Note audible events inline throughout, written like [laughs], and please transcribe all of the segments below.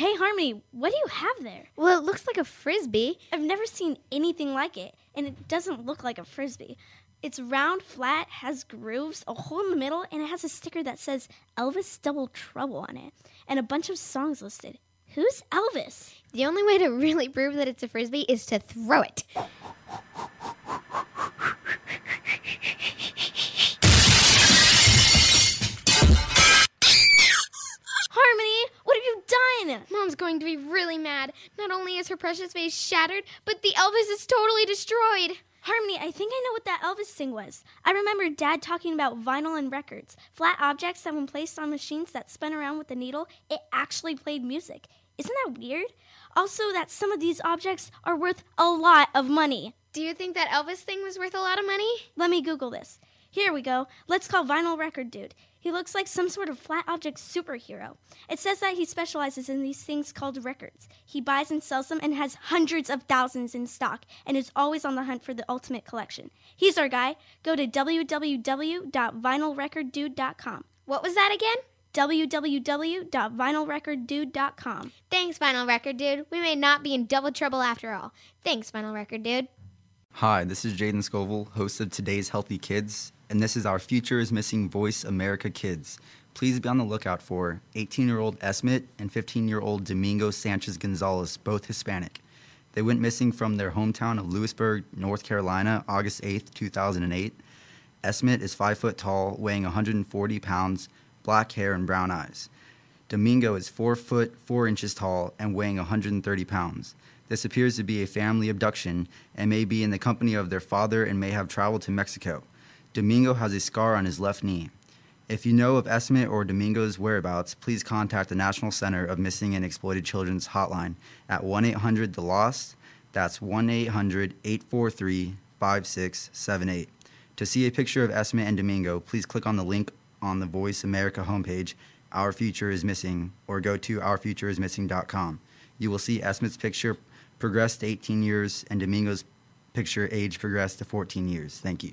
Hey, Harmony, what do you have there? Well, it looks like a frisbee. I've never seen anything like it, and it doesn't look like a frisbee. It's round, flat, has grooves, a hole in the middle, and it has a sticker that says Elvis Double Trouble on it, and a bunch of songs listed. Who's Elvis? The only way to really prove that it's a frisbee is to throw it. Mom's going to be really mad. Not only is her precious vase shattered, but the Elvis is totally destroyed. Harmony, I think I know what that Elvis thing was. I remember Dad talking about vinyl and records, flat objects that, when placed on machines that spun around with a needle, it actually played music. Isn't that weird? Also, that some of these objects are worth a lot of money. Do you think that Elvis thing was worth a lot of money? Let me Google this. Here we go. Let's call Vinyl Record Dude. He looks like some sort of flat object superhero. It says that he specializes in these things called records. He buys and sells them and has hundreds of thousands in stock and is always on the hunt for the ultimate collection. He's our guy. Go to www.vinylrecorddude.com. What was that again? www.vinylrecorddude.com. Thanks, Vinyl Record Dude. We may not be in double trouble after all. Thanks, Vinyl Record Dude. Hi, this is Jaden Scoville, host of today's Healthy Kids, and this is our Future is Missing Voice America Kids. Please be on the lookout for 18 year old Esmet and 15 year old Domingo Sanchez Gonzalez, both Hispanic. They went missing from their hometown of Louisburg, North Carolina, August 8th, 2008. Esmet is 5 foot tall, weighing 140 pounds, black hair, and brown eyes. Domingo is 4 foot 4 inches tall and weighing 130 pounds. This appears to be a family abduction and may be in the company of their father and may have traveled to Mexico. Domingo has a scar on his left knee. If you know of Esmet or Domingo's whereabouts, please contact the National Center of Missing and Exploited Children's hotline at 1 800 The Lost. That's 1 800 843 5678. To see a picture of Esmet and Domingo, please click on the link on the Voice America homepage, Our Future is Missing, or go to ourfutureismissing.com. You will see Esmet's picture progress to 18 years and Domingo's picture age progress to 14 years. Thank you.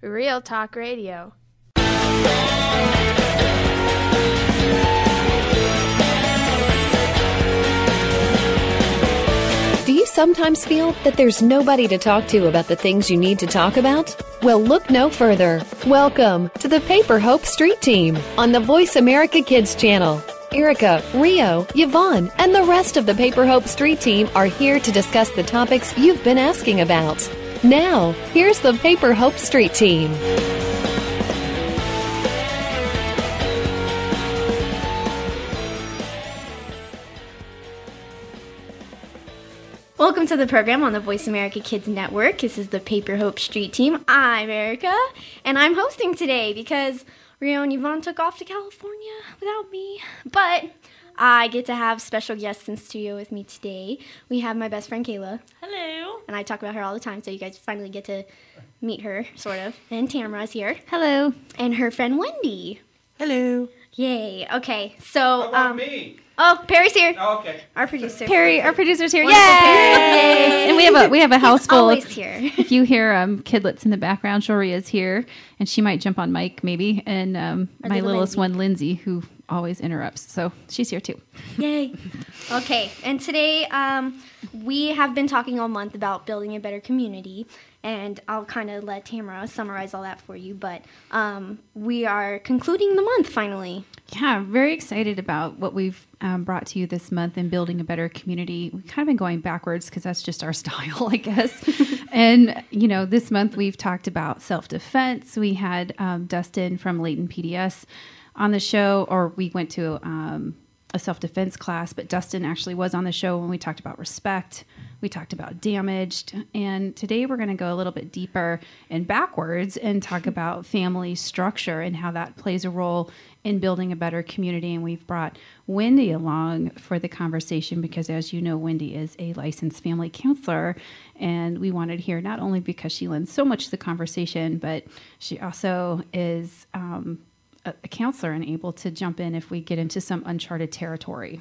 real talk radio. Do you sometimes feel that there's nobody to talk to about the things you need to talk about? Well, look no further. Welcome to the Paper Hope Street Team on the Voice America Kids channel. Erica, Rio, Yvonne, and the rest of the Paper Hope Street Team are here to discuss the topics you've been asking about. Now, here's the Paper Hope Street Team. Welcome to the program on the Voice America Kids Network. This is the Paper Hope Street Team. I'm Erica, and I'm hosting today because Rio and Yvonne took off to California without me. But I get to have special guests in studio with me today. We have my best friend Kayla. Hello. And I talk about her all the time, so you guys finally get to meet her, sort of. And Tamara's here. Hello. And her friend Wendy. Hello. Yay. Okay, so. How um, me. Oh, Perry's here. Oh, okay. Our producer. Perry, our producer's here. Wonderful Yay! And we have a we have a house full. Always of- here. [laughs] If you hear um, kidlets in the background, Shoria's here, and she might jump on mic maybe, and um, my littlest Lindsay. one, Lindsay, who always interrupts. So she's here too. Yay. Okay, and today um, we have been talking all month about building a better community, and I'll kind of let Tamara summarize all that for you, but um, we are concluding the month finally. Yeah, very excited about what we've um, brought to you this month in building a better community. We've kind of been going backwards because that's just our [laughs] style, I guess. [laughs] and, you know, this month we've talked about self defense. We had um, Dustin from Leighton PDS on the show, or we went to um, a self defense class, but Dustin actually was on the show when we talked about respect. We talked about damaged. And today we're going to go a little bit deeper and backwards and talk [laughs] about family structure and how that plays a role in building a better community. And we've brought Wendy along for the conversation because, as you know, Wendy is a licensed family counselor. And we wanted to hear not only because she lends so much to the conversation, but she also is um, a, counselor and able to jump in if we get into some uncharted territory.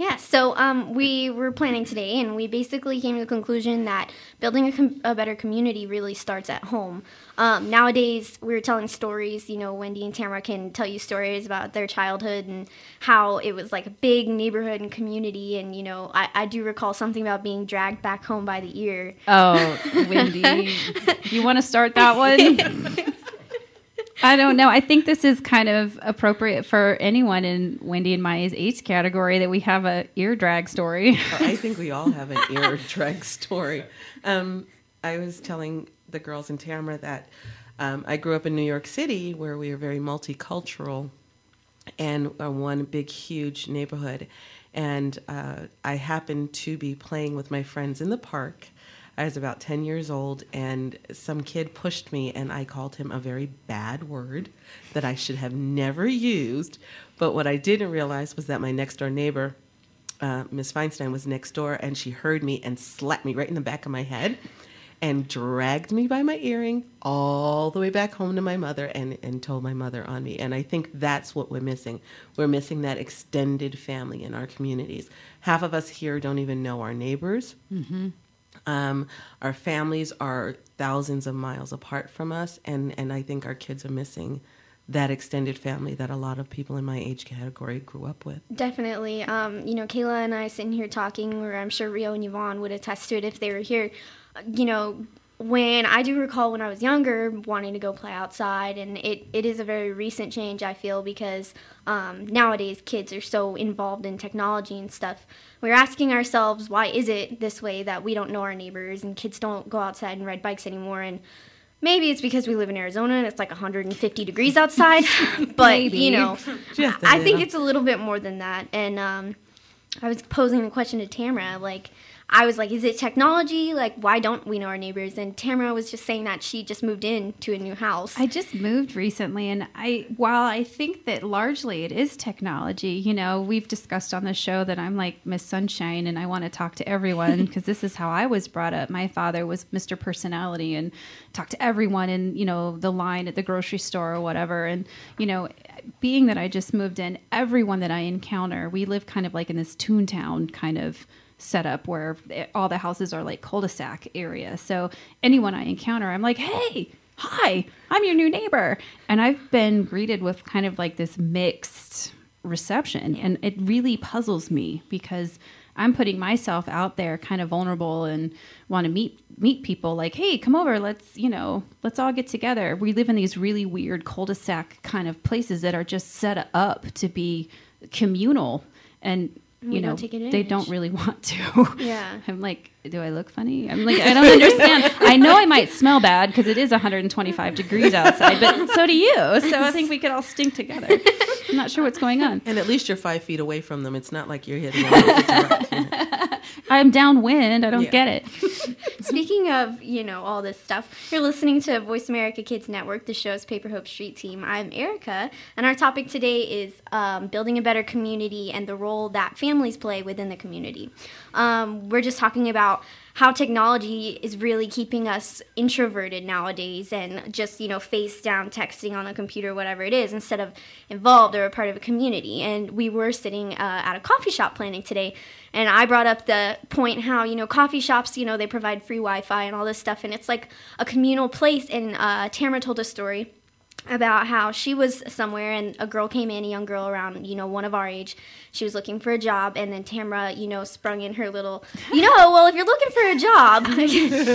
Yeah, so um, we were planning today, and we basically came to the conclusion that building a, com- a better community really starts at home. Um, nowadays, we're telling stories. You know, Wendy and Tamara can tell you stories about their childhood and how it was like a big neighborhood and community. And you know, I, I do recall something about being dragged back home by the ear. Oh, Wendy, you want to start that [laughs] one? [laughs] I don't know. I think this is kind of appropriate for anyone in Wendy and Maya's age category that we have a ear drag story. [laughs] I think we all have an ear drag story. Um, I was telling the girls in Tamara that um, I grew up in New York City where we are very multicultural and one big, huge neighborhood. And uh, I happened to be playing with my friends in the park I was about 10 years old, and some kid pushed me, and I called him a very bad word that I should have never used. But what I didn't realize was that my next door neighbor, uh, Miss Feinstein, was next door, and she heard me and slapped me right in the back of my head and dragged me by my earring all the way back home to my mother and, and told my mother on me. And I think that's what we're missing. We're missing that extended family in our communities. Half of us here don't even know our neighbors. Mm-hmm. Um, our families are thousands of miles apart from us, and, and I think our kids are missing that extended family that a lot of people in my age category grew up with. Definitely. Um, you know, Kayla and I sitting here talking, where I'm sure Rio and Yvonne would attest to it if they were here. You know, when I do recall when I was younger wanting to go play outside, and it, it is a very recent change, I feel, because um, nowadays kids are so involved in technology and stuff. We're asking ourselves, why is it this way that we don't know our neighbors and kids don't go outside and ride bikes anymore? And maybe it's because we live in Arizona and it's like 150 degrees outside, [laughs] but you know, [laughs] I think it's a little bit more than that. And um, I was posing the question to Tamara, like, I was like, is it technology? Like, why don't we know our neighbors? And Tamara was just saying that she just moved in to a new house. I just moved recently, and I, while I think that largely it is technology, you know, we've discussed on the show that I'm like Miss Sunshine and I want to talk to everyone [laughs] because this is how I was brought up. My father was Mr. Personality and talked to everyone in, you know, the line at the grocery store or whatever. And, you know, being that I just moved in, everyone that I encounter, we live kind of like in this Toontown kind of setup where all the houses are like cul-de-sac area. So anyone I encounter, I'm like, hey, hi, I'm your new neighbor. And I've been greeted with kind of like this mixed reception. And it really puzzles me because I'm putting myself out there kind of vulnerable and want to meet meet people like, hey, come over, let's, you know, let's all get together. We live in these really weird cul-de-sac kind of places that are just set up to be communal and you don't know take they don't really [laughs] want to Yeah. i'm like do i look funny? I'm like i don't understand. I know i might smell bad because it is 125 degrees outside but so do you. So i think we could all stink together. I'm not sure what's going on. And at least you're five feet away from them. It's not like you're hitting them. With a direct- [laughs] i'm downwind. I don't Yeah. get it. [laughs] Speaking of, you know, all this stuff, you're listening to Voice America Kids Network, the show's Paper Hope Street Team. I'm Erica, and our topic today is um, building a better community and the role that families play within the community. Um, we're just talking about how technology is really keeping us introverted nowadays and just, you know, face down texting on a computer, whatever it is, instead of involved or a part of a community. And we were sitting uh, at a coffee shop planning today, and I brought up the point how, you know, coffee shops, you know, they provide free Wi Fi and all this stuff, and it's like a communal place. And uh, Tamara told a story about how she was somewhere and a girl came in, a young girl around, you know, one of our age. She was looking for a job, and then Tamara, you know, sprung in her little, you know, well, if you're looking for a job, [laughs]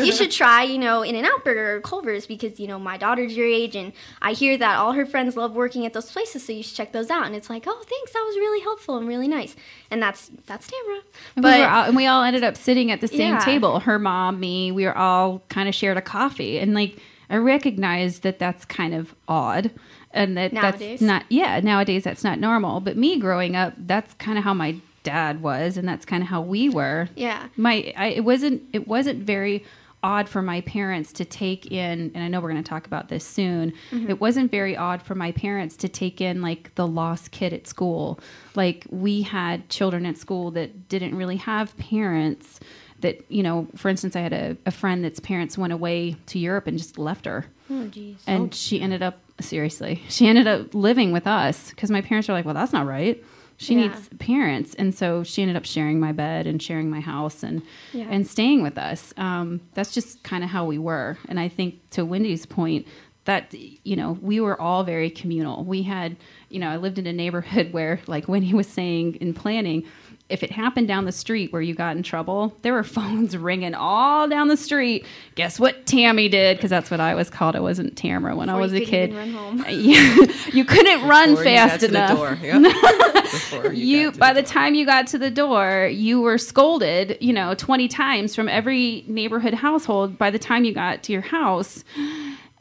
you should try, you know, In and Out Burger or Culver's because, you know, my daughter's your age, and I hear that all her friends love working at those places, so you should check those out. And it's like, oh, thanks, that was really helpful and really nice. And that's that's Tamara. And we, all, and we all ended up sitting at the same Yeah. table. Her mom, me, we were all kind of shared a coffee. And like, I recognize that that's kind of odd. And that Nowadays. that's not, yeah, nowadays that's not normal. But me growing up, that's kind of how my dad was. And that's kind of how we were. Yeah. My, I, it wasn't, it wasn't very odd for my parents to take in, and I know we're going to talk about this soon. Mm-hmm. It wasn't very odd for my parents to take in like the lost kid at school. Like we had children at school that didn't really have parents. That you know, for instance, I had a, a friend that's parents went away to Europe and just left her, Oh, and she ended up seriously, she ended up living with us because my parents were like, "Well, that's not right." She Yeah. needs parents, and so she ended up sharing my bed and sharing my house and Yeah. and staying with us. Um, that's just kind of how we were. And I think to Wendy's point, that you know we were all very communal. We had you know I lived in a neighborhood [laughs] where like Wendy was saying in planning. If it happened down the street where you got in trouble, there were [laughs] phones ringing all down the street. Guess what Tammy did? Because that's what I was called. I wasn't Tamara when I was you a kid. even run home. [laughs] You couldn't run Before you got fast to the enough. door. [laughs] Yep. Before You, got to by the time you got to the door, you were scolded, you know, 20 times from every neighborhood household by the time you got to your house.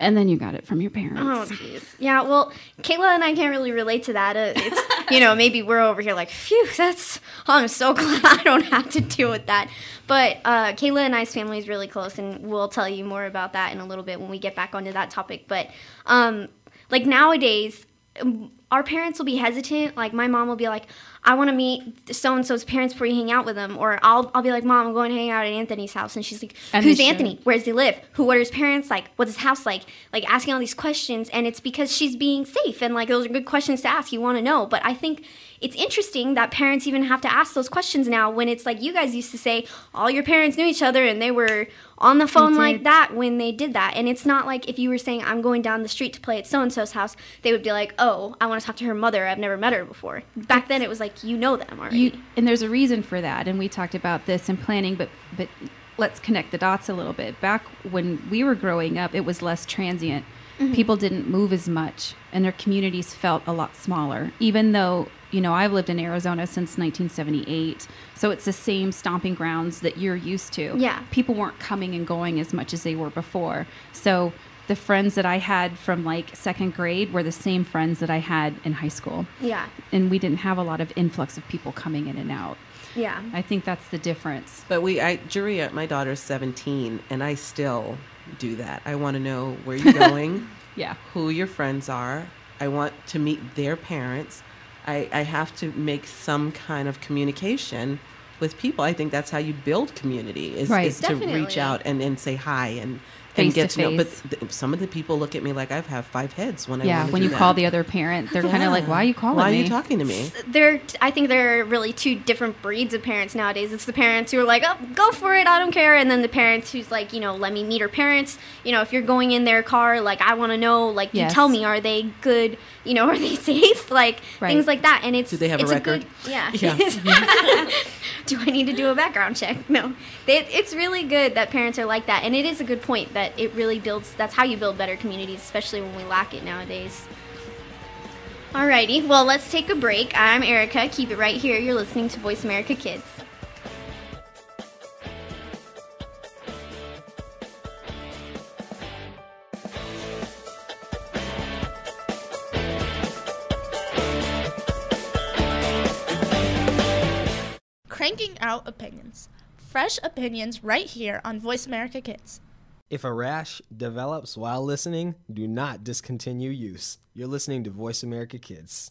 And then you got it from your parents. Oh, jeez. Yeah, well, Kayla and I can't really relate to that. Uh, it's, [laughs] you know, maybe we're over here like, phew, that's, I'm so [laughs] glad I don't have to deal with that. But uh, Kayla and I's family is really close, and we'll tell you more about that in a little bit when we get back onto that topic. But, um, like, nowadays, Um, our parents will be hesitant. Like, my mom will be like, I want to meet so and so's parents before you hang out with them. Or I'll, I'll be like, Mom, I'm going to hang out at Anthony's house. And she's like, And Who's. Anthony? Where does he live? Who what are his parents like? What's his house like? Like asking all these questions and it's because she's being safe and like those are good questions to ask. You want to know. But I think it's interesting that parents even have to ask those questions now when it's like you guys used to say all your parents knew each other and they were on the phone like that when they did that. And it's not like if you were saying I'm going down the street to play at so and so's house, they would be like, "Oh, I want to talk to her mother. I've never met her before." Back then it was like you know them already. You, and there's a reason for that. And we talked about this in planning, but, but let's connect the dots a little bit. Back when we were growing up, it was less transient. Mm-hmm. People didn't move as much, and their communities felt a lot smaller. Even though, you know, I've lived in Arizona since 1978, so it's the same stomping grounds that you're used to. Yeah. People weren't coming and going as much as they were before. So the friends that I had from like second grade were the same friends that I had in high school. yeah. And we didn't have a lot of influx of people coming in and out. Yeah. I think that's the difference. But we, I, Juria, my daughter's 17, and I still do that. I want to know where you're [laughs] going, Yeah. who your friends are. I want to meet their parents. I, I have to make some kind of communication with people. I think that's how you build community is, Right. is to reach out and, and say hi and, Face and get to to, know. But th- some of the people look at me like I have five heads when I Yeah. When do you that. call the other parent, they're kind of like, "Why are you calling Why me?" are you talking to me? there i think there are really two different breeds of parents nowadays it's the parents who are like oh go for it i don't care and then the parents who's like you know let me meet her parents you know if you're going in their car like i want to know like Yes. you tell me are they good you know [laughs] are they safe like Right. things like that and it's Do they have a it's record? good, yeah, Yeah. [laughs] Mm-hmm. [laughs] [laughs] do i need to do a background check no they, it's really good that parents are like that and it is a good point that it really builds that's how you build better communities especially when we lack it nowadays Alrighty, well, let's take a break. I'm Erica. Keep it right here. You're listening to Voice America Kids. Cranking out opinions. Fresh opinions right here on Voice America Kids. If a rash develops while listening, do not discontinue use. You're listening to Voice America Kids.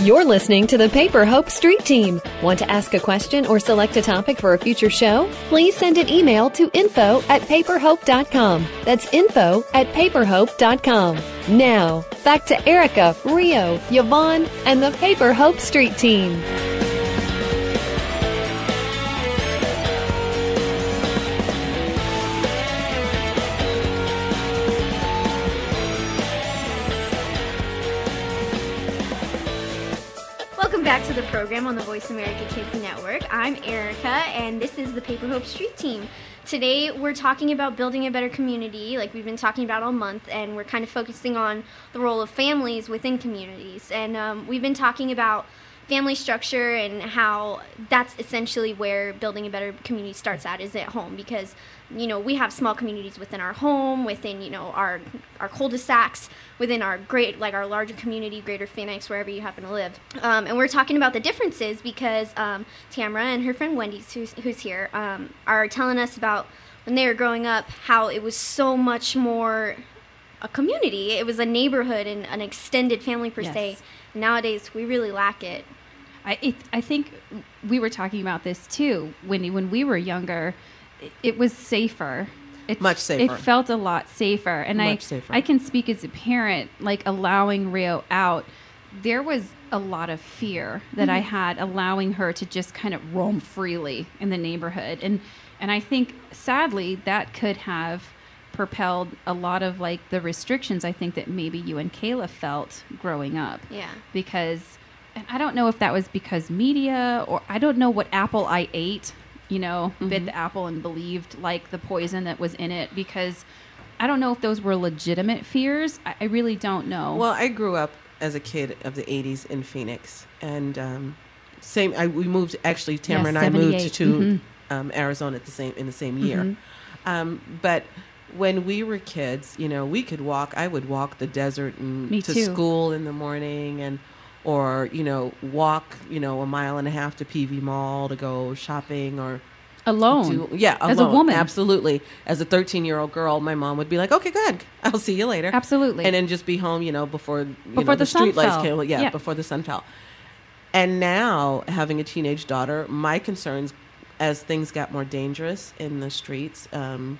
You're listening to the Paper Hope Street Team. Want to ask a question or select a topic for a future show? Please send an email to info at paperhope.com. That's info at paperhope.com. Now, back to Erica, Rio, Yvonne, and the Paper Hope Street Team. Program on the Voice America Kids Network. I'm Erica, and this is the Paper Hope Street Team. Today, we're talking about building a better community, like we've been talking about all month, and we're kind of focusing on the role of families within communities. And um, we've been talking about family structure and how that's essentially where building a better community starts at is at home because you know we have small communities within our home within you know our our cul-de-sacs within our great like our larger community greater phoenix wherever you happen to live. Um, and we're talking about the differences because um, tamara and her friend wendy who's, who's here um, are telling us about when they were growing up how it was so much more a community. It was a neighborhood and an extended family per Yes. se nowadays we really lack it I it, I think we were talking about this too when when we were younger. It, it was safer. It, Much safer. It felt a lot safer, and I safer. I can speak as a parent, like allowing Rio out. There was a lot of fear that I Mm-hmm. Mhm. had allowing her to just kind of roam freely in the neighborhood, and and I think sadly that could have propelled a lot of like the restrictions I think that maybe you and Kayla felt growing up yeah because and I don't know if that was because media or I don't know what apple I ate, you know, bit Mhm. the apple and believed like the poison that was in it because I don't know if those were legitimate fears. I, I really don't know. Well, I grew up as a kid of the '80s in Phoenix, and um, same. I, we moved. Actually, Tamara Yeah, and I moved 78. to Mhm. um, Arizona at the same in the same year. Mhm. Um, but when we were kids, you know, we could walk. I would walk the desert and Me to too. school in the morning, and or you know, walk you know a mile and a half to PV Mall to go shopping or Alone. do- yeah, As a woman. absolutely. As a 13 year old girl, my mom would be like, "Okay, good, [laughs] I'll see you later." Absolutely. and then just be home, you know, before you Before know, the sun street lights fell. came. Yeah, Yeah. before the sun fell. And now, having a teenage daughter, my concerns as things got more dangerous in the streets um,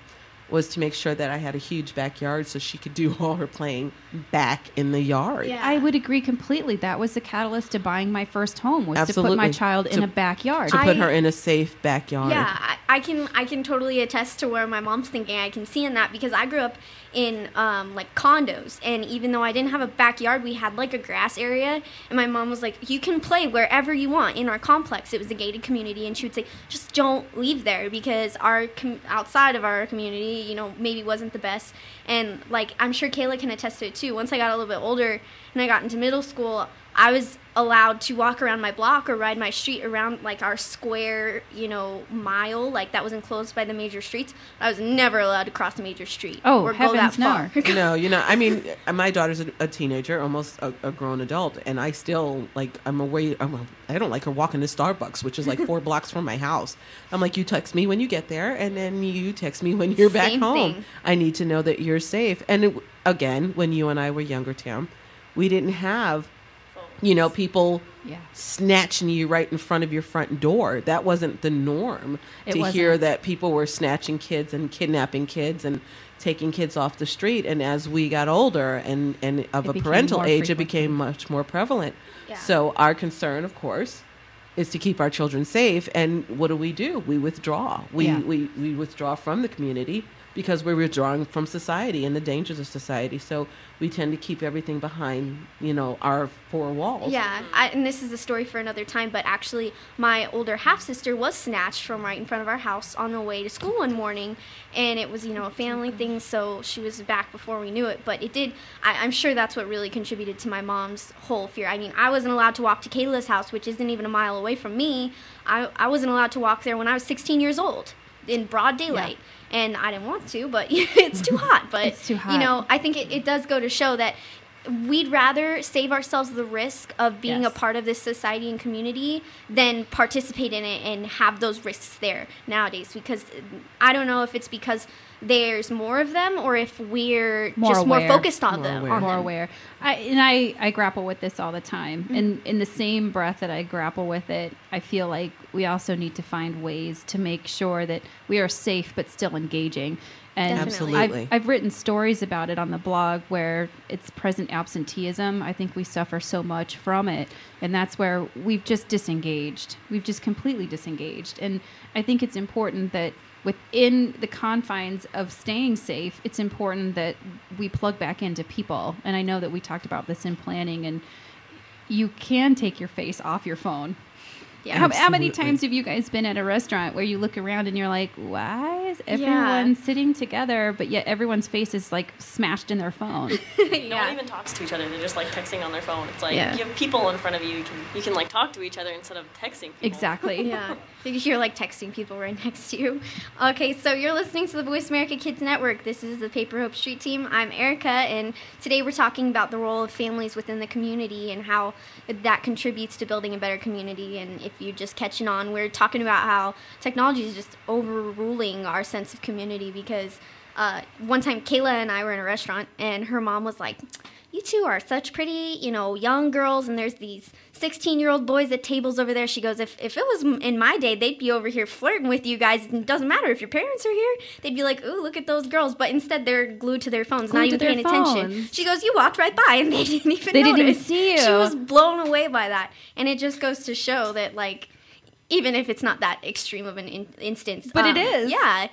was to make sure that I had a huge backyard so she could do [laughs] all her playing back in the yard. Yeah. I would agree completely. That was the catalyst to buying my first home was to put my Absolutely. child in a backyard. To put I- her in a safe backyard. Yeah, I, I can I can totally attest to where my mom's thinking. I can see in that because I grew up in um, like condos, and even though I didn't have a backyard, we had like a grass area, and my mom was like, "You can play wherever you want in our complex." It was a gated community, and she would say, "Just don't leave there because our com- outside of our community, you know, maybe wasn't the best." And like I'm sure Kayla can attest to it too. Once I got a little bit older and I got into middle school, I was allowed to walk around my block or ride my street around like our square, you know, mile, like that was enclosed by the major streets. I was never allowed to cross a major street Oh, or go that heavens no. far. [laughs] no, you know, I mean, uh, my daughter's a, a teenager, almost a, a grown adult, and I still like. I'm away. I'm. A, I don't like her walking to Starbucks, which is like four [laughs] blocks from my house. I'm like, you text me when you get there, and then you text me when you're back Same home. thing. I need to know that you're safe. And it, again, when you and I were younger, Tam, we didn't have, you know, people Yeah. snatching you right in front of your front door. That wasn't the norm. It to hear wasn't. that people were snatching kids and kidnapping kids and taking kids off the street. And as we got older and, and of It a parental more age, it became much more prevalent. Yeah. So our concern, of course, is to keep our children safe. And what do we do? We withdraw. We, Yeah. we, we withdraw from the community because we're withdrawing from society and the dangers of society. So we tend to keep everything behind, you know, our four walls. Yeah, I, and this is a story for another time, but actually, my older half sister was snatched from right in front of our house on the way to school one morning, and it was, you know, a family thing, so she was back before we knew it. But it did, I, I'm sure that's what really contributed to my mom's whole fear. I mean, I wasn't allowed to walk to Kayla's house, which isn't even a mile away from me. I, I wasn't allowed to walk there when I was 16 years old in broad daylight. And I didn't want to, but [laughs] it's too hot. But It's too hot. you know, I think it, it does go to show that we'd rather save ourselves the risk of being Yes. a part of this society and community than participate in it and have those risks there nowadays because I don't know if it's because there's more of them or if we're More just more focused on More them. aware. on more them. aware. I, and I, I grapple with this all the time. Mm-hmm. And in the same breath that I grapple with it, I feel like we also need to find ways to make sure that we are safe but still engaging. And Definitely. Absolutely. I've, I've written stories about it on the blog where it's present absenteeism. I think we suffer so much from it. And that's where we've just disengaged. We've just completely disengaged. And I think it's important that within the confines of staying safe, it's important that we plug back into people. And I know that we talked about this in planning and you can take your face off your phone. Yeah. How, how many times have you guys been at a restaurant where you look around and you're like, why is Yeah. everyone sitting together, but yet everyone's face is like smashed in their phone? [laughs] No one even talks to each other. They're just like texting on their phone. It's like Yeah. you have people in front of you. You can you can like talk to each other instead of texting. People. Exactly. [laughs] Yeah. You're like texting people right [laughs] next to you. Okay, so you're listening to the Voice America Kids Network. This is the Paper Hope Street Team. I'm Erica, and today we're talking about the role of families within the community and how that contributes to building a better community. And if you're just catching on, we're talking about how technology is just overruling our sense of community because uh, one time Kayla and I were in a restaurant, and her mom was like, you two are such pretty, you know, young girls, and there's these 16 year old boys at tables over there. She goes, if, if it was in my day, they'd be over here flirting with you guys. It doesn't matter if your parents are here, they'd be like, ooh, look at those girls. But instead, they're glued to their phones, not Glued to even paying attention. She goes, you walked right by, and they [laughs] didn't even They didn't even notice. see She was blown away by that. And it just goes to show that, like, even if it's not that extreme of an in- instance, But it um, is. Yeah,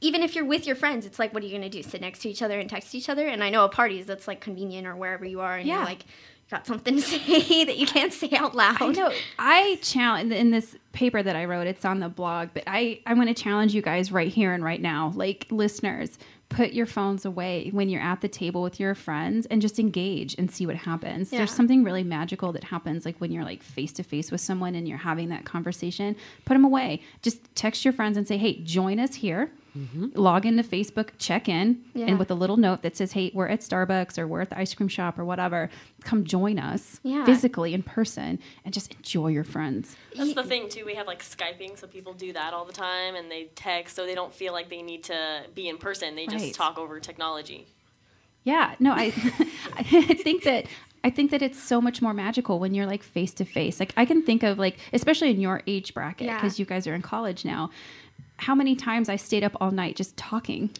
even if you're with your friends, it's like, what are you gonna do? Sit next to each other and text each other? And I know at parties that's like convenient or wherever you are, and Yeah. you're like, got something to [laughs] say that you can't say out loud. I know. I challenge in this paper that I wrote. It's on the blog, but I I want to challenge you guys right here and right now, like listeners. Put your phones away when you're at the table with your friends and just engage and see what happens. Yeah. There's something really magical that happens, like when you're like face to face with someone and you're having that conversation. Put them away. Just text your friends and say, "Hey, join us here." Mm-hmm. Log into Facebook, check in, Yeah. and with a little note that says, "Hey, we're at Starbucks or we're at the ice cream shop or whatever. Come join us Yeah. physically in person and just enjoy your friends." That's the thing too. We have like skyping, so people do that all the time, and they text, so they don't feel like they need to be in person. They just Right. talk over technology. Yeah, no, I [laughs] [laughs] I think that I think that it's so much more magical when you're like face to face. Like I can think of like especially in your age bracket Yeah. because you guys are in college now. How many times I stayed up all night just talking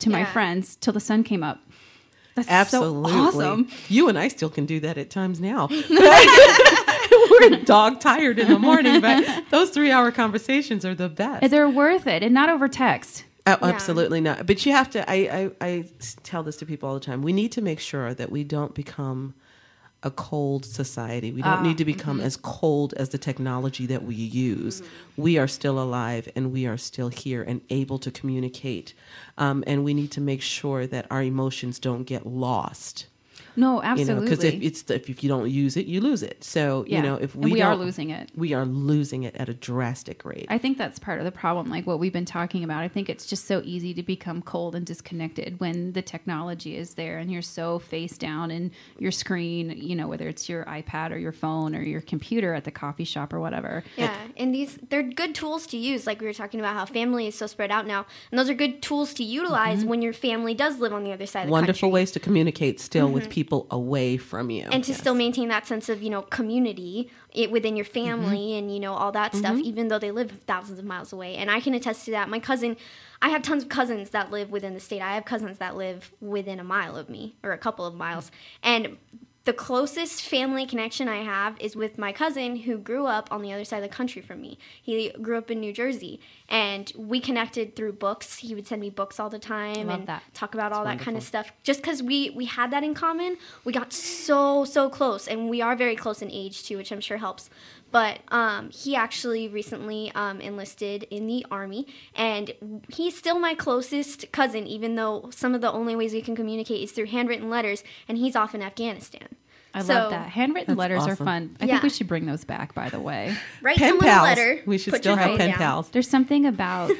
to my friends till the sun came up. That's Absolutely. so awesome. You and I still can do that at times now. [laughs] We're dog tired in the morning, but those three hour conversations are the best. And They're worth it and not over text. Oh, absolutely not. But you have to. I I tell this to people all the time. We need to make sure that we don't become a cold society. We don't Ah, need to become mhm. as cold as the technology that we use. We are still alive and we are still here and able to communicate. Um, and we need to make sure that our emotions don't get lost. No, You know, because if it's if, if you don't use it, you lose it. So Yeah. you know, if And we we are losing it. we are losing it at a drastic rate. I think that's part of the problem, like what we've been talking about. I think it's just so easy to become cold and disconnected when the technology is there and you're so face down in your screen, you know, whether it's your iPad or your phone or your computer at the coffee shop or whatever. Yeah, and these they're good tools to use. Like we were talking about how family is so spread out now, and those are good tools to utilize Mhm. when your family does live on the other side of the Wonderful country. ways to communicate still with Mhm. People away from you. and to still maintain that sense of you know community it, within your family and you know all that stuff Mhm. even though they live thousands of miles away. And i can attest to that. My cousin i have tons of cousins that live within the state. I have cousins that live within a mile of me or a couple of miles. And the closest family connection I have is with my cousin who grew up on the other side of the country from me. He grew up in New Jersey, and we connected through books. He would send me books all the time Love and that. talk about all that kind of stuff. Just because we we had that in common, we got so so close, and we are very close in age too, which I'm sure helps. But um, he actually recently um, enlisted in the army, and he's still my closest cousin, even though some of the only ways we can communicate is through handwritten letters, and he's off in Afghanistan. I So- love that. Handwritten That's letters are fun. I Yeah. think we should bring those back, by the way. [laughs] Write Pen someone pals. a letter. We should still have pen down. pals. There's something about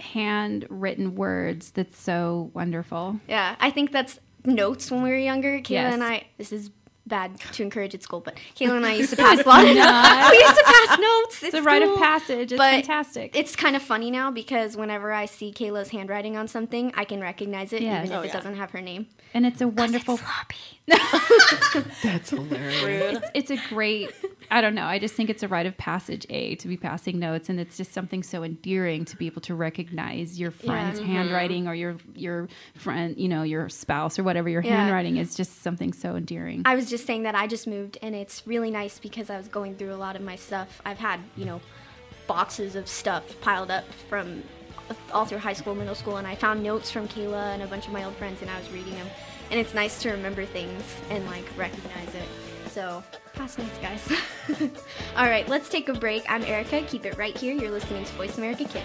handwritten words that's so wonderful. Yeah, I think that's notes when we were younger. Kayla Yes. and I. This is bad to encourage at school, but [laughs] Kayla and I used to pass it's a lot. Of, not. [laughs] we used to pass notes. It's at a rite of passage. It's but fantastic. It's kind of funny now because whenever I see Kayla's handwriting on something, I can recognize it Yes. even if Oh, it yeah. doesn't have her name. and it's a wonderful. Floppy. [laughs] That's hilarious. It's, it's a great. I don't know. I just think it's a rite of passage. A to be passing notes, and it's just something so endearing to be able to recognize your friend's Mhm. handwriting or your your friend, you know, your spouse or whatever your Yeah. handwriting is. Just something so endearing. I was just saying that I just moved, and it's really nice because I was going through a lot of my stuff. I've had, you know, boxes of stuff piled up from all through high school, middle school, and I found notes from Kayla and a bunch of my old friends, and I was reading them. And it's nice to remember things and like recognize it. So, pass notes, guys. [laughs] All right, let's take a break. I'm Erica. Keep it right here. You're listening to Voice America Kids.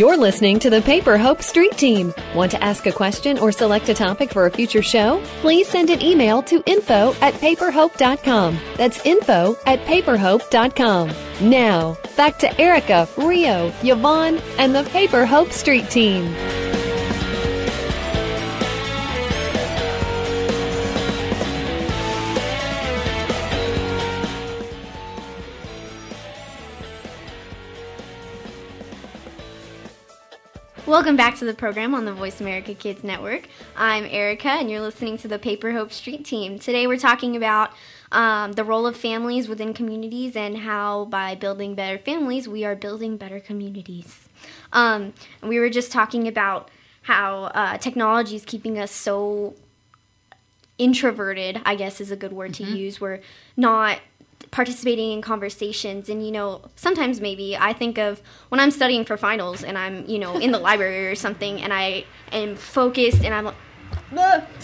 You're listening to the Paper Hope Street Team. Want to ask a question or select a topic for a future show? Please send an email to info at paperhope.com. That's info at paperhope.com. Now, back to Erica, Rio, Yvonne, and the Paper Hope Street Team. Welcome back to the program on the Voice America Kids Network. I'm Erica, and you're listening to the Paper Hope Street Team. Today, we're talking about um, the role of families within communities and how, by building better families, we are building better communities. Um, we were just talking about how uh, technology is keeping us so introverted, I guess is a good word to use. We're not participating in conversations and you know sometimes maybe i think of when i'm studying for finals and i'm you know in the library or something and i am focused and i'm like [laughs]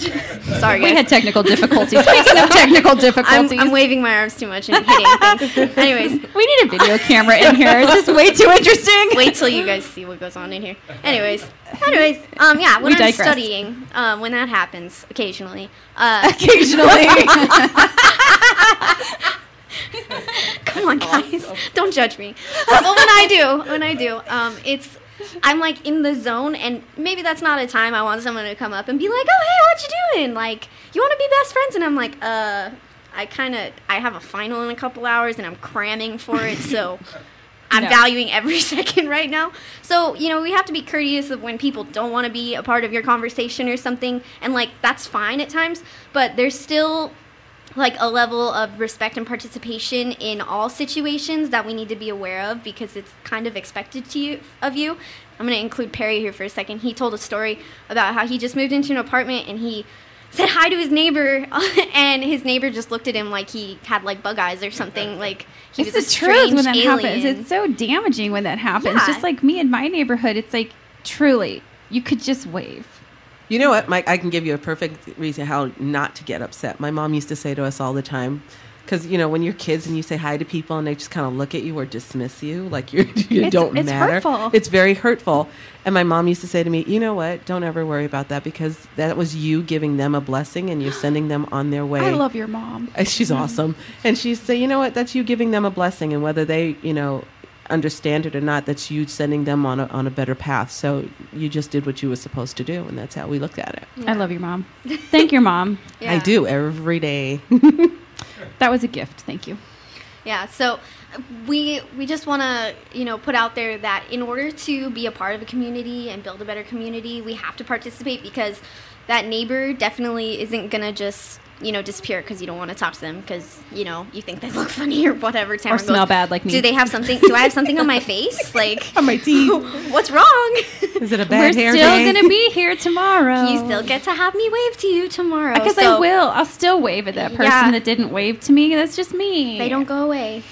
Sorry, We guys. had technical difficulties. [laughs] Speaking of technical difficulties. I'm, I'm waving my arms too much and hitting things. [laughs] Anyways, we need a video camera in here. It's just way too interesting. Wait till you guys see what goes on in here. Anyways, anyways, um, yeah, when We I'm digress. studying, um, when that happens occasionally, uh, Occasionally. [laughs] Come on, guys, don't judge me. But when I do, when I do, um, it's I'm like in the zone, and maybe that's not a time I want someone to come up and be like, "Oh, hey, what you doing? Like, you want to be best friends?" And I'm like, "Uh, I kind of I have a final in a couple hours, and I'm cramming for it, so." [laughs] I'm No. valuing every [laughs] second right now. So, you know, we have to be courteous of when people don't want to be a part of your conversation or something. And, like, that's fine at times. But there's still, like, a level of respect and participation in all situations that we need to be aware of because it's kind of expected to you, of you. I'm going to include Perry here for a second. He told a story about how he just moved into an apartment and he said hi to his neighbor [laughs] and his neighbor just looked at him like he had like bug eyes or something [laughs] like he it's was the a truth when that alien. happens. It's so damaging when that happens. Yeah. Just like me in my neighborhood, it's like truly, you could just wave. You know what, Mike? I can give you a perfect reason how not to get upset. My mom used to say to us all the time, because you know when you're kids and you say hi to people and they just kind of look at you or dismiss you like you're, [laughs] you It's- don't matter. it's matter. hurtful. It's very hurtful. And my mom used to say to me, "You know what? Don't ever worry about that because that was you giving them a blessing and you're [gasps] sending them on their way." I love your mom. Uh, She's awesome. And she'd say, you know what, that's you giving them a blessing. And whether they, you know, understand it or not, that's you sending them on a, on a better path. So you just did what you were supposed to do. And that's how we looked at it. I love your mom. Thank your mom. [laughs] I do every day. [laughs] That was a gift. Thank you. Yeah, so we we just want to you know put out there that in order to be a part of a community and build a better community, we have to participate because that neighbor definitely isn't gonna just you know disappear because you don't want to talk to them because you know you think they look [laughs] funny or whatever. Tamara smell goes, bad like me. Do they have something? Do I have something on my face? [laughs] Like on my teeth? [laughs] What's wrong? Is it a bad We're hair still day? gonna be here tomorrow. You still get to have me wave to you tomorrow. because I will. I'll still wave at that person Yeah. that didn't wave to me. That's just me. They don't go away.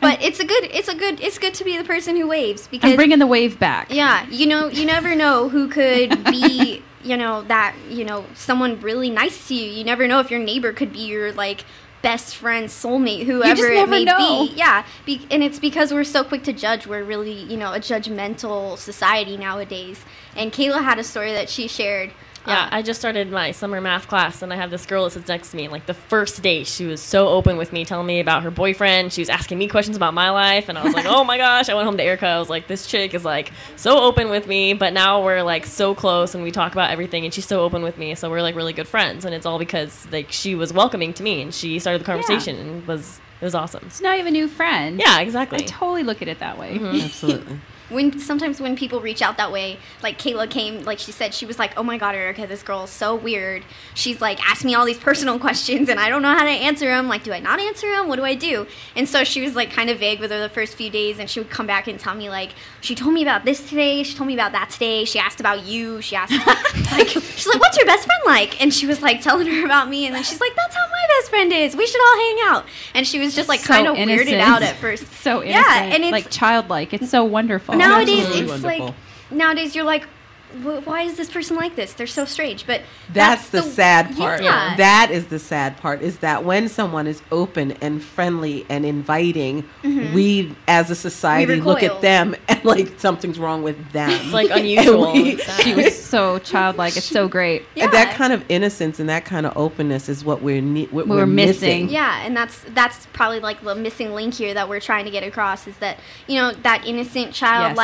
but it's a good. It's a good. It's good to be the person who waves because I'm bringing the wave back. Yeah, you know, you never know who could be, you know, that, you know, someone really nice to you. You never know if your neighbor could be your like best friend, soulmate, whoever it may know. be. Yeah, be- and it's because we're so quick to judge. We're really, you know, a judgmental society nowadays. And Kayla had a story that she shared. Yeah, I just started my summer math class, and I have this girl that sits next to me. Like the first day, she was so open with me, telling me about her boyfriend. She was asking me questions about my life, and I was like, "Oh my gosh!" I went home to Erica. I was like, "This chick is like so open with me." But now we're like so close, and we talk about everything, and she's so open with me. So we're like really good friends, and it's all because like she was welcoming to me, and she started the conversation, and was it was awesome. So now you have a new friend. Yeah, exactly. I totally look at it that way. Mm-hmm. Absolutely. When sometimes when people reach out that way, like Kayla came, like she said, she was like, "Oh my God, Erica, this girl is so weird. She's like asked me all these personal [laughs] questions, and I don't know how to answer them. Like, do I not answer them? What do I do?" And so she was like kind of vague with her the first few days, and she would come back and tell me like, "She told me about this today. She told me about that today. She asked about you. She asked [laughs] like, she's like, what's your best friend like?" And she was like telling her about me, and then she's like, "That's how my best friend is. We should all hang out." And she was just like So kind of weirded out at first. So innocent. Yeah, and it's like childlike. It's so wonderful. Nowadays it's like nowadays you're like "Wh- why is this person like this they're so strange but That's, the, sad part. yeah. That is the sad part is that when someone is open and friendly and inviting, mm-hmm. we as a society look at them [laughs] and like something's wrong with them. It's like [laughs] unusual. we- She was so childlike. It's so great. [laughs] yeah. That kind of innocence and that kind of openness is what we're ne- what We're we're, missing. missing. yeah and that's that's probably like the missing link here that we're trying to get across is that you know that innocent child Yes.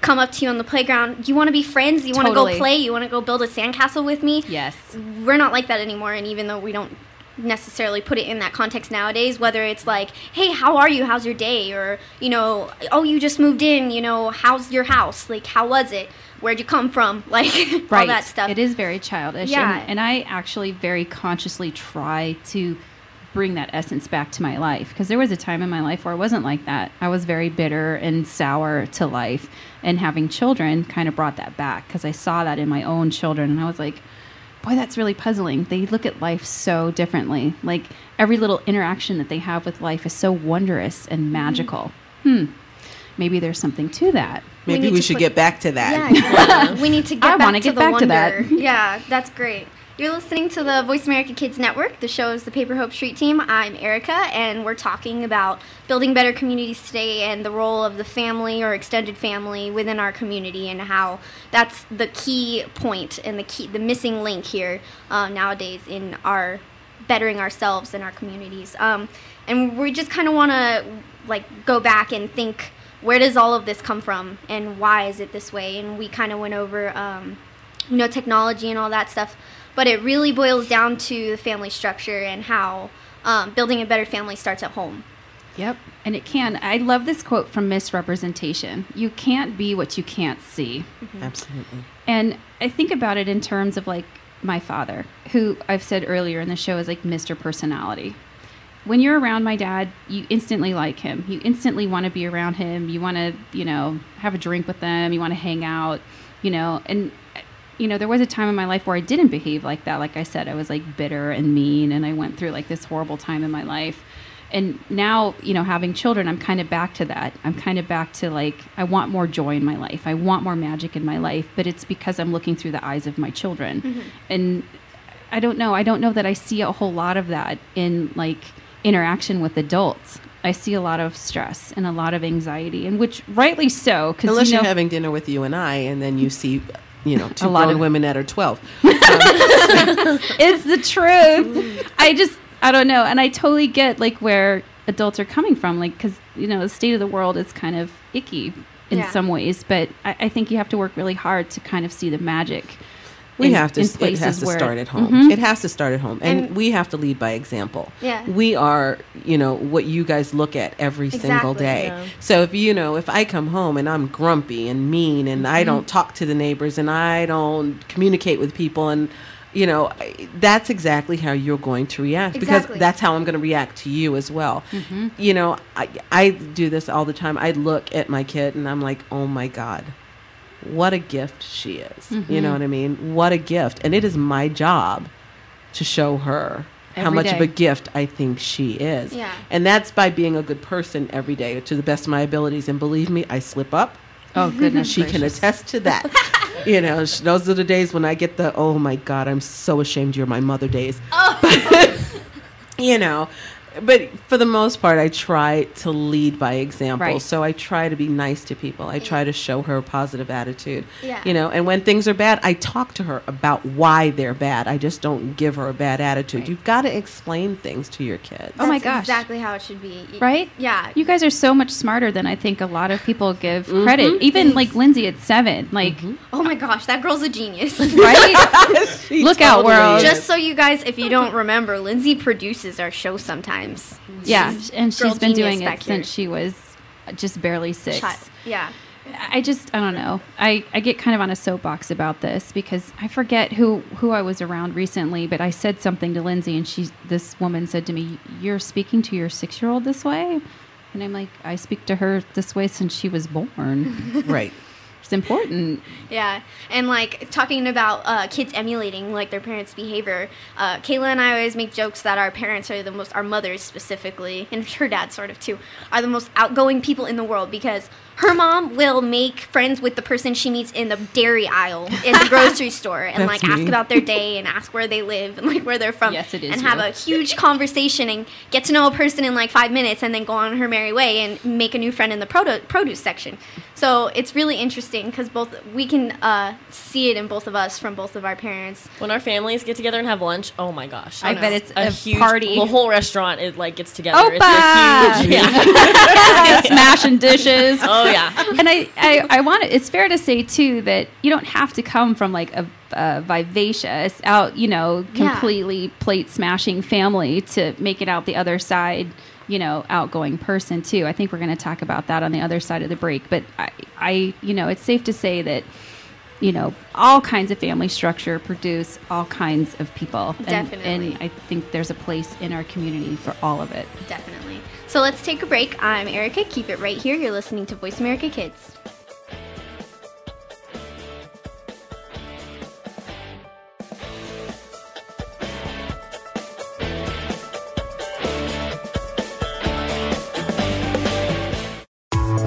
Come up to you on the playground. You want to be friends you want to go play you want to go build a sandcastle with me. Yes. we're not like that anymore and even though we don't necessarily put it in that context nowadays whether it's like hey how are you? How's your day? or you know oh you just moved in you know how's your house? Like how was it? Where'd you come from? [laughs] Like all that stuff. It is very childish. Yeah. And, and I actually very consciously try to bring that essence back to my life because there was a time in my life where I wasn't like that. I was very bitter and sour to life, and having children kind of brought that back because I saw that in my own children, and I was like, boy, that's really puzzling. They look at life so differently. Like every little interaction that they have with life is so wondrous and magical. Hmm. Maybe there's something to that. Maybe need we, should put- get back to that. Yeah, exactly. [laughs] we need to get I back wanna get the back to that. yeah, that's great. You're listening to the Voice America Kids Network. The show is the Paper Hope Street Team. I'm Erica, and we're talking about building better communities today and the role of the family or extended family within our community and how that's the key point and the key, the missing link here uh, nowadays in our bettering ourselves and our communities. Um, and we just kind of want to like go back and think where does all of this come from and why is it this way? And we kind of went over um, you know technology and all that stuff, but it really boils down to the family structure and how um, building a better family starts at home. Yep. And it can. I love this quote from Miss Representation. You can't be what you can't see. Absolutely. And I think about it in terms of like my father, who I've said earlier in the show is like Mr. Personality. When you're around my dad, you instantly like him. You instantly want to be around him. You want to, you know, have a drink with them. You want to hang out, you know. And, you know, there was a time in my life where I didn't behave like that. Like I said, I was like bitter and mean, and I went through like this horrible time in my life. And now, you know, having children, I'm kind of back to that. I'm kind of back to like, I want more joy in my life. I want more magic in my life, but it's because I'm looking through the eyes of my children. Mm-hmm. And I don't know. I don't know that I see a whole lot of that in like interaction with adults. I see a lot of stress and a lot of anxiety, and which rightly so. Because Unless you know, are having dinner with you and I, and then you mm-hmm. see, you know, two A lot grown of- women that are 12. [laughs] Um, it's the truth. I just, I don't know. And I totally get like where adults are coming from. Like, because, you know, the state of the world is kind of icky in Yeah. some ways. But I, I think you have to work really hard to kind of see the magic. We in- have to. It has to where- start at home. Mhm. It has to start at home, and, And- we have to lead by example. Yeah. we are. You know what you guys look at every single day. yeah. So if you know if I come home and I'm grumpy and mean and I don't talk to the neighbors and I don't communicate with people and you know that's exactly how you're going to react Exactly. because that's how I'm going to react to you as well. You know I I do this all the time. I look at my kid and I'm like, oh my god what a gift she is. You know mm-hmm. what I mean? What a gift. And it is my job to show her how Every much of a gift I think she is. Yeah. And that's by being a good person every day to the best of my abilities. And believe me, I slip up. Oh, [laughs] goodness. She can attest to that. [laughs] you know, those are the days when I get the, oh my God, I'm so ashamed you're my mother days. Oh. [laughs] you know. But for the most part, I try to lead by example. Right. So I try to be nice to people. I try to show her a positive attitude. Yeah. You know, and when things are bad, I talk to her about why they're bad. I just don't give her a bad attitude. You've got to explain things to your kids. Oh my gosh. Exactly how it should be. Right? Yeah. You guys are so much smarter than I think a lot of people give Mm-hmm. credit. Even like Lindsay at seven. Like, Oh my gosh, that girl's a genius. [laughs] right? [laughs] Look out, world. Just so you guys, if you don't remember, Lindsay produces our show sometimes. Yeah. She's And she's been doing it here. since she was just barely six. Child. Yeah. I just I don't know. I, I get kind of on a soapbox about this because I forget who who I was around recently, but I said something to Lindsay and she this woman said to me, "You're speaking to your 6-year-old this way?" And I'm like, "I speak to her this way since she was born." right. [laughs] It's important. Yeah, and like talking about uh, kids emulating like their parents' behavior. Uh, Kayla and I always make jokes that our parents are the most, our mothers specifically, and her dad sort of too, are the most outgoing people in the world because her mom will make friends with the person she meets in the dairy aisle in the grocery [laughs] store and like ask me. about their day and ask where they live and like where they're from. Yes, it is And have a huge conversation and get to know a person in like five minutes and then go on her merry way and make a new friend in the produ- produce section. So it's really interesting because both we can uh, see it in both of us from both of our parents. When our families get together and have lunch, oh my gosh! I bet it's a, a huge party. The whole restaurant it like gets together. Opa! It's a huge, yeah. [laughs] [laughs] Smashing dishes. [laughs] Oh yeah. And I, I, I want to, it's fair to say too that you don't have to come from like a, a vivacious out, you know, Yeah. completely plate smashing family to make it out the other side, you know, outgoing person too. I think we're going to talk about that on the other side of the break. But I, I, you know, it's safe to say that, you know, all kinds of family structure produce all kinds of people. And, Definitely. And I think there's a place in our community for all of it. Definitely. So let's take a break. I'm Erica. Keep it right here. You're listening to Voice America Kids.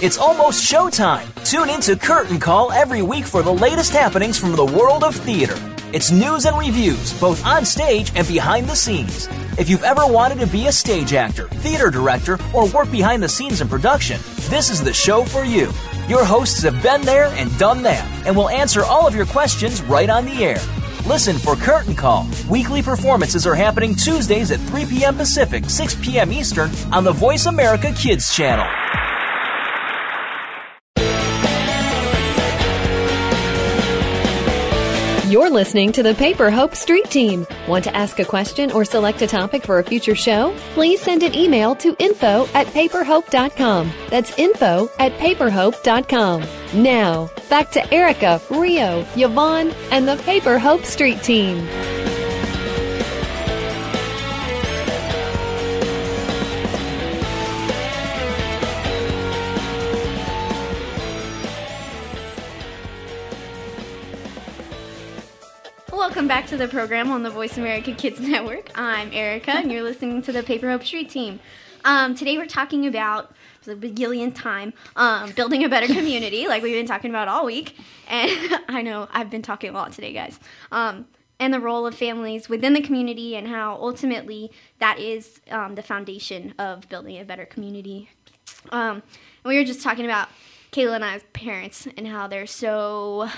It's almost showtime. Tune into Curtain Call every week for the latest happenings from the world of theater. It's news and reviews, both on stage and behind the scenes. If you've ever wanted to be a stage actor, theater director, or work behind the scenes in production, this is the show for you. Your hosts have been there and done that, and will answer all of your questions right on the air. Listen for Curtain Call. Weekly performances are happening Tuesdays at 3 p.m. Pacific, 6 p.m. Eastern on the Voice America Kids channel. You're listening to the Paper Hope Street Team. Want to ask a question or select a topic for a future show? Please send an email to info at paperhope.com. That's info at paperhope.com. Now, back to Erica, Rio, Yvonne, and the Paper Hope Street Team. Welcome back to the program on the Voice America Kids Network. I'm Erica, and you're listening to the Paper Hope Street Team. Um, today we're talking about the begillion time um, building a better community, like we've been talking about all week. And [laughs] I know I've been talking a lot today, guys. Um, and the role of families within the community, and how ultimately that is um, the foundation of building a better community. Um, and we were just talking about Kayla and I's parents and how they're so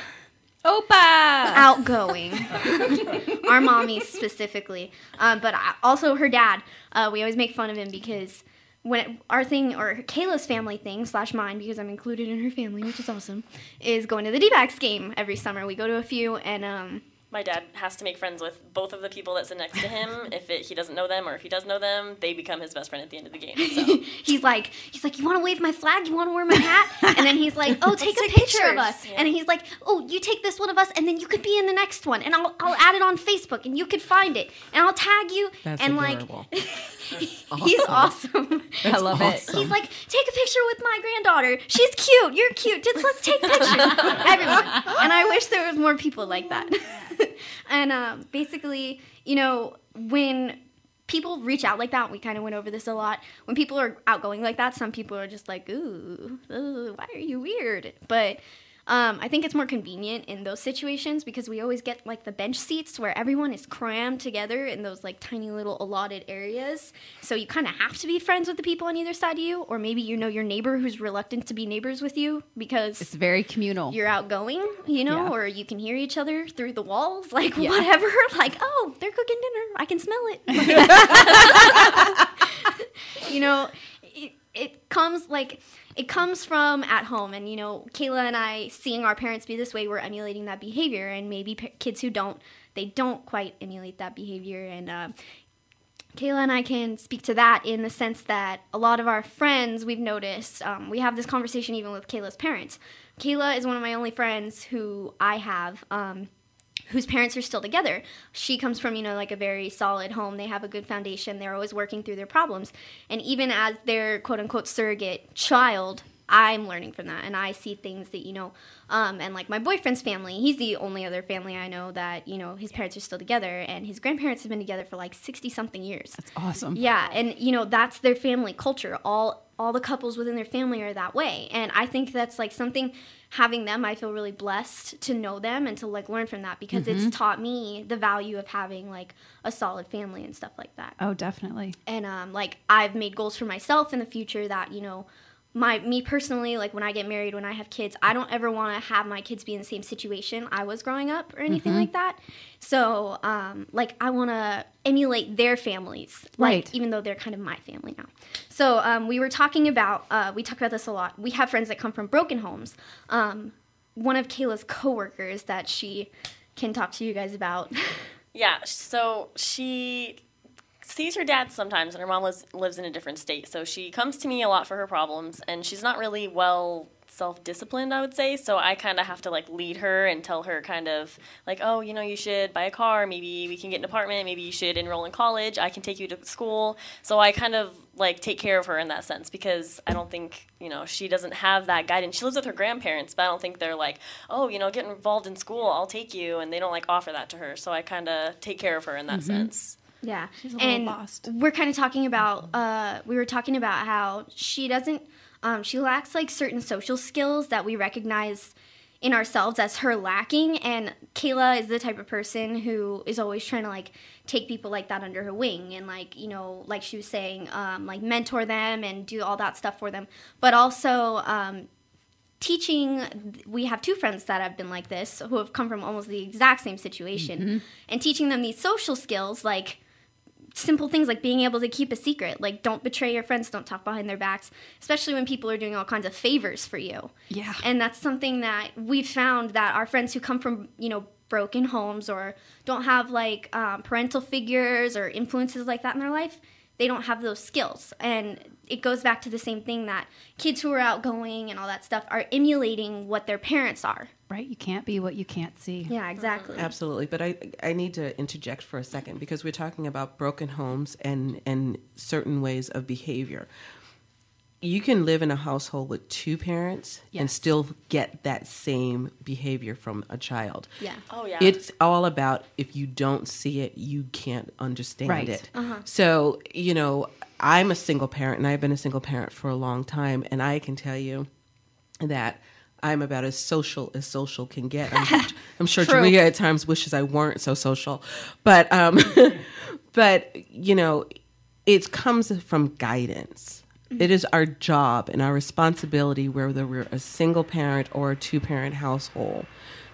Opa! outgoing. [laughs] Our mommy specifically, um, but I, also her dad. Uh, we always make fun of him because when it, our thing or Kayla's family thing slash mine because I'm included in her family, which is awesome, is going to the D-backs game every summer. We go to a few and um, my dad has to make friends with both of the people that sit next to him. [laughs] if it, he doesn't know them, or if he does know them, they become his best friend at the end of the game. So [laughs] he's like, he's like, you want to wave my flag? You want to wear my hat? [laughs] And then he's like, oh, take a take picture of pictures. us. And he's like, oh, you take this one of us, and then you could be in the next one, and I'll I'll add it on Facebook, and you could find it, and I'll tag you. That's and adorable. like, he's awesome. I love it. He's like, take a picture with my granddaughter. She's cute. You're cute. Just let's take pictures. Everyone. And I wish there was more people like that. [laughs] and um, basically, you know, when people reach out like that, we kind of went over this a lot. When people are outgoing like that, some people are just like, ooh, ooh why are you weird? But um, I think it's more convenient in those situations because we always get like the bench seats where everyone is crammed together in those like tiny little allotted areas. So you kind of have to be friends with the people on either side of you, or maybe you know your neighbor who's reluctant to be neighbors with you because It's very communal. you're outgoing, you know, Yeah. or you can hear each other through the walls, [laughs] like Yeah. whatever. [laughs] Like, oh, they're cooking dinner. I can smell it. [laughs] you know, it, it comes like it comes from at home, and you know, Kayla and I seeing our parents be this way, we're emulating that behavior, and maybe pa- kids who don't, they don't quite emulate that behavior, and. Uh, Kayla and I can speak to that in the sense that a lot of our friends we've noticed, um, we have this conversation even with Kayla's parents. Kayla is one of my only friends who I have. Um, whose parents are still together. She comes from, you know, like a very solid home. They have a good foundation. They're always working through their problems. And even as their quote unquote surrogate child, I'm learning from that. And I see things that, you know, um, and like my boyfriend's family, he's the only other family I know that, you know, his parents are still together and his grandparents have been together for like 60 something years. That's awesome. Yeah, and you know that's their family culture. All all the couples within their family are that way, and I think that's like something. Having them, I feel really blessed to know them and to like learn from that because Mhm. it's taught me the value of having like a solid family and stuff like that. Oh, definitely. And um, like I've made goals for myself in the future that you know my me personally like when I get married when I have kids I don't ever want to have my kids be in the same situation I was growing up or anything Mhm. like that. So um like I want to emulate their families like Right. even though they're kind of my family now. So um we were talking about uh we talk about this a lot. We have friends that come from broken homes. Um one of Kayla's coworkers that she can talk to you guys about. [laughs] Yeah, so she sees her dad sometimes, and her mom lives, lives in a different state. So she comes to me a lot for her problems, and she's not really well self disciplined, I would say. So I kind of have to like lead her and tell her kind of like, oh, you know, you should buy a car. Maybe we can get an apartment. Maybe you should enroll in college. I can take you to school. So I kind of like take care of her in that sense because I don't think you know she doesn't have that guidance. She lives with her grandparents, but I don't think they're like, oh, you know, get involved in school. I'll take you, and they don't like offer that to her. So I kind of take care of her in that Mhm. sense. Yeah, She's a little and lost. we're kind of talking about. Uh, we were talking about how she doesn't. Um, she lacks like certain social skills that we recognize in ourselves as her lacking. And Kayla is the type of person who is always trying to like take people like that under her wing and like you know like she was saying um, like mentor them and do all that stuff for them. But also um, teaching we have two friends that have been like this who have come from almost the exact same situation Mhm. and teaching them these social skills like simple things like being able to keep a secret like don't betray your friends don't talk behind their backs especially when people are doing all kinds of favors for you Yeah. and that's something that we've found that our friends who come from you know broken homes or don't have like um, parental figures or influences like that in their life they don't have those skills and it goes back to the same thing that kids who are outgoing and all that stuff are emulating what their parents are Right? You can't be what you can't see. yeah exactly Absolutely, but I I need to interject for a second because we're talking about broken homes and and certain ways of behavior. You can live in a household with two parents and still get that same behavior from a child. Yeah. Oh yeah. It's all about if you don't see it, you can't understand Right. it. Uh-huh. So, you know, I'm a single parent and I've been a single parent for a long time, and I can tell you that I'm about as social as social can get. I'm, [laughs] I'm sure True. Julia at times wishes I weren't so social, but um, [laughs] but you know, it comes from guidance. It is our job and our responsibility, whether we're a single parent or a two parent household,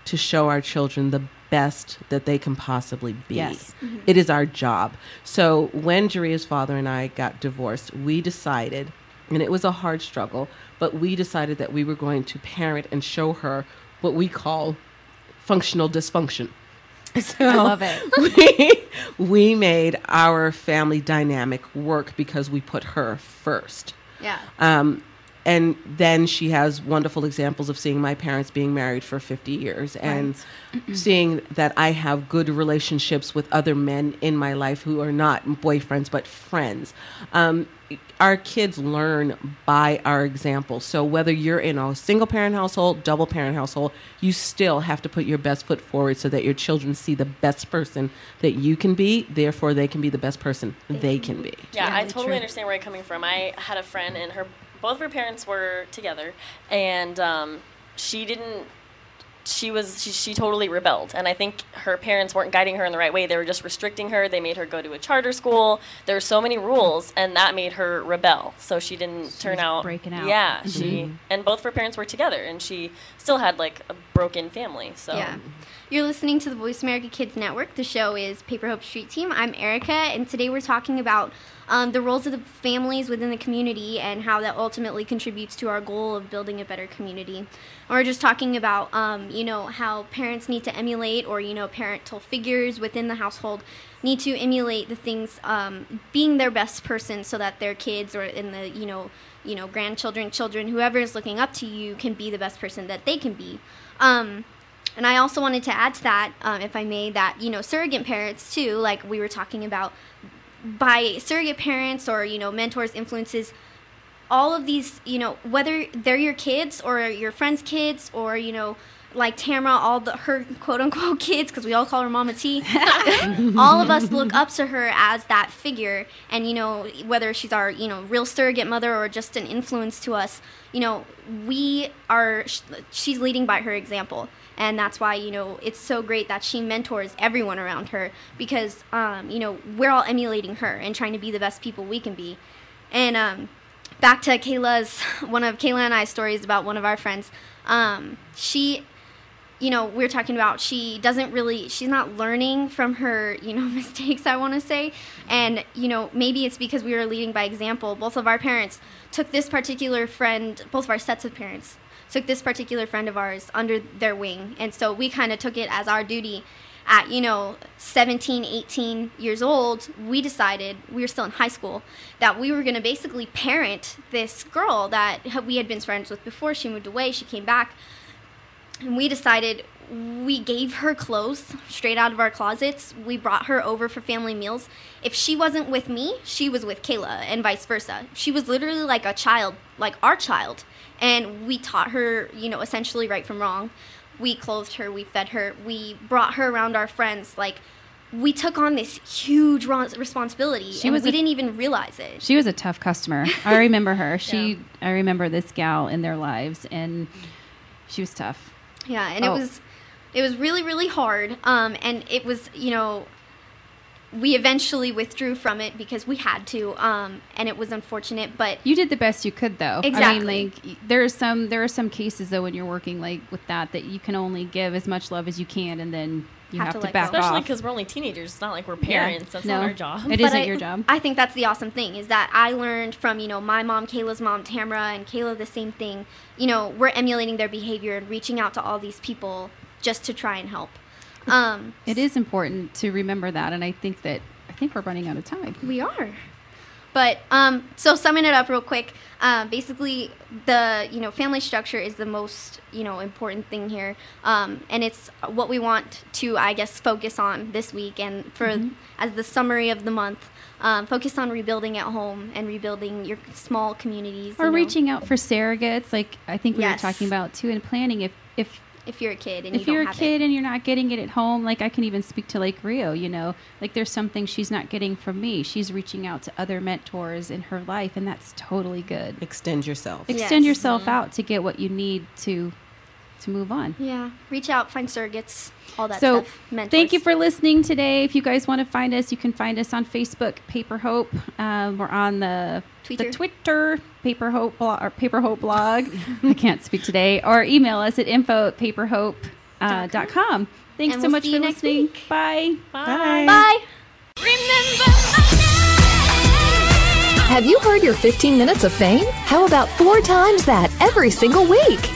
to show our children the best that they can possibly be. Yes. It is our job. So when Jaria's father and I got divorced, we decided, and it was a hard struggle, but we decided that we were going to parent and show her what we call functional dysfunction. [laughs] So I love it. [laughs] We, we made our family dynamic work because we put her first. Yeah. Um, and then she has wonderful examples of seeing my parents being married for 50 years and [clears throat] seeing that I have good relationships with other men in my life who are not boyfriends but friends. Um, our kids learn by our example. So whether you're in a single parent household, double parent household, you still have to put your best foot forward so that your children see the best person that you can be, therefore they can be the best person they can be. Yeah, I totally understand where you're coming from. I had a friend, and her both of her parents were together, and um, she didn't. She was she, she totally rebelled, and I think her parents weren't guiding her in the right way. They were just restricting her. They made her go to a charter school. There were so many rules, and that made her rebel. So she didn't turn was out breaking out. Yeah, she Mhm. and both of her parents were together, and she still had like a broken family. So Yeah. You're listening to the Voice America Kids Network. The show is Paper Hope Street Team. I'm Erica, and today we're talking about um, the roles of the families within the community and how that ultimately contributes to our goal of building a better community. We're just talking about, um, you know, how parents need to emulate, or you know, parental figures within the household need to emulate the things, um, being their best person, so that their kids or in the, you know, you know, grandchildren, children, whoever is looking up to you, can be the best person that they can be. Um, and I also wanted to add to that, um, if I may, that you know surrogate parents too, like we were talking about, by surrogate parents or you know mentors, influences, all of these, you know, whether they're your kids or your friends' kids or you know, like Tamara, all the her quote unquote [laughs] kids, because we all call her Mama T. [laughs] all of us look up to her as that figure, and you know, whether she's our you know real surrogate mother or just an influence to us, you know, we are. sh- She's leading by her example and that's why you know it's so great that she mentors everyone around her because um, you know we're all emulating her and trying to be the best people we can be. And um, back to kayla's [laughs] one of kayla and i's stories about one of our friends. Um, she you know we are talking about she doesn't really she's not learning from her you know [laughs] mistakes i want to say. And you know maybe it's because we were leading by example. Both of our parents took this particular friend both of our sets of parents took this particular friend of ours under their wing. And so we kind of took it as our duty. At you know 17 18 years old we decided we were still in high school that we were going to basically parent this girl that we had been friends with before. She moved away she came back. And we decided we gave her clothes straight out of our closets. We brought her over for family meals. If she wasn't with me, she was with Kayla, and vice versa. She was literally like a child, like our child. And we taught her, you know, essentially right from wrong. We clothed her, we fed her, we brought her around our friends. Like, we took on this huge responsibility, She and was we a- didn't even realize it. She was a tough customer. I [laughs] remember her. She, I remember this gal in their lives, and she was tough. Yeah, and Oh. it was it was really really hard. Um, and it was you know we eventually withdrew from it because we had to. Um, and it was unfortunate, but You did the best you could, though. Exactly. I Exactly. mean, like there are some there are some cases though when you're working like with that that you can only give as much love as you can, and then you have, to, back especially because we're only teenagers. It's not like we're Yeah. parents. That's No. not our job. It But isn't I- your job. I think that's the awesome thing is that I learned from you know my mom, Kayla's mom, Tamara, and Kayla the same thing. You know, we're emulating their behavior and reaching out to all these people just to try and help. Um, It is important to remember that, and I think that I think we're running out of time. We are. But um, so summing it up real quick, um, basically the you know family structure is the most you know important thing here, um, and it's what we want to I guess focus on this week and for Mhm. as the summary of the month. Um, focus on rebuilding at home and rebuilding your small communities. Or you know, reaching out for surrogates, like I think we Yes. were talking about too, and planning. If if if you're a kid and if you you're don't a have kid and you're not getting it at home, like I can even speak to like Rio, you know, like there's something she's not getting from me. She's reaching out to other mentors in her life, and that's totally good. Extend yourself. Extend Yes. yourself mm-hmm. out to get what you need to to move on. Yeah, reach out, find surrogates, all that so stuff. Mentors. thank you for listening today. If you guys want to find us, you can find us on Facebook, Paper Hope. Um, we're on the Twitter. the Twitter Paper Hope blog or Paper Hope blog. [laughs] I can't speak today. Or email us at info at paperhope uh, dot com. Thanks And so we'll much see for you next listening. week. Bye. Bye. Bye. Have you heard your 15 minutes of fame? How about four times that every single week?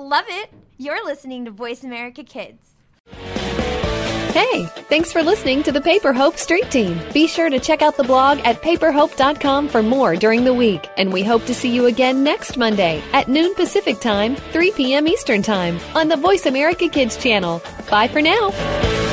Love it. You're listening to Voice America Kids. Hey, thanks for listening to the Paper Hope Street Team. Be sure to check out the blog at paperhope.com for more during the week. And we hope to see you again next Monday at noon Pacific Time, 3 p.m. Eastern Time on the Voice America Kids channel. Bye for now.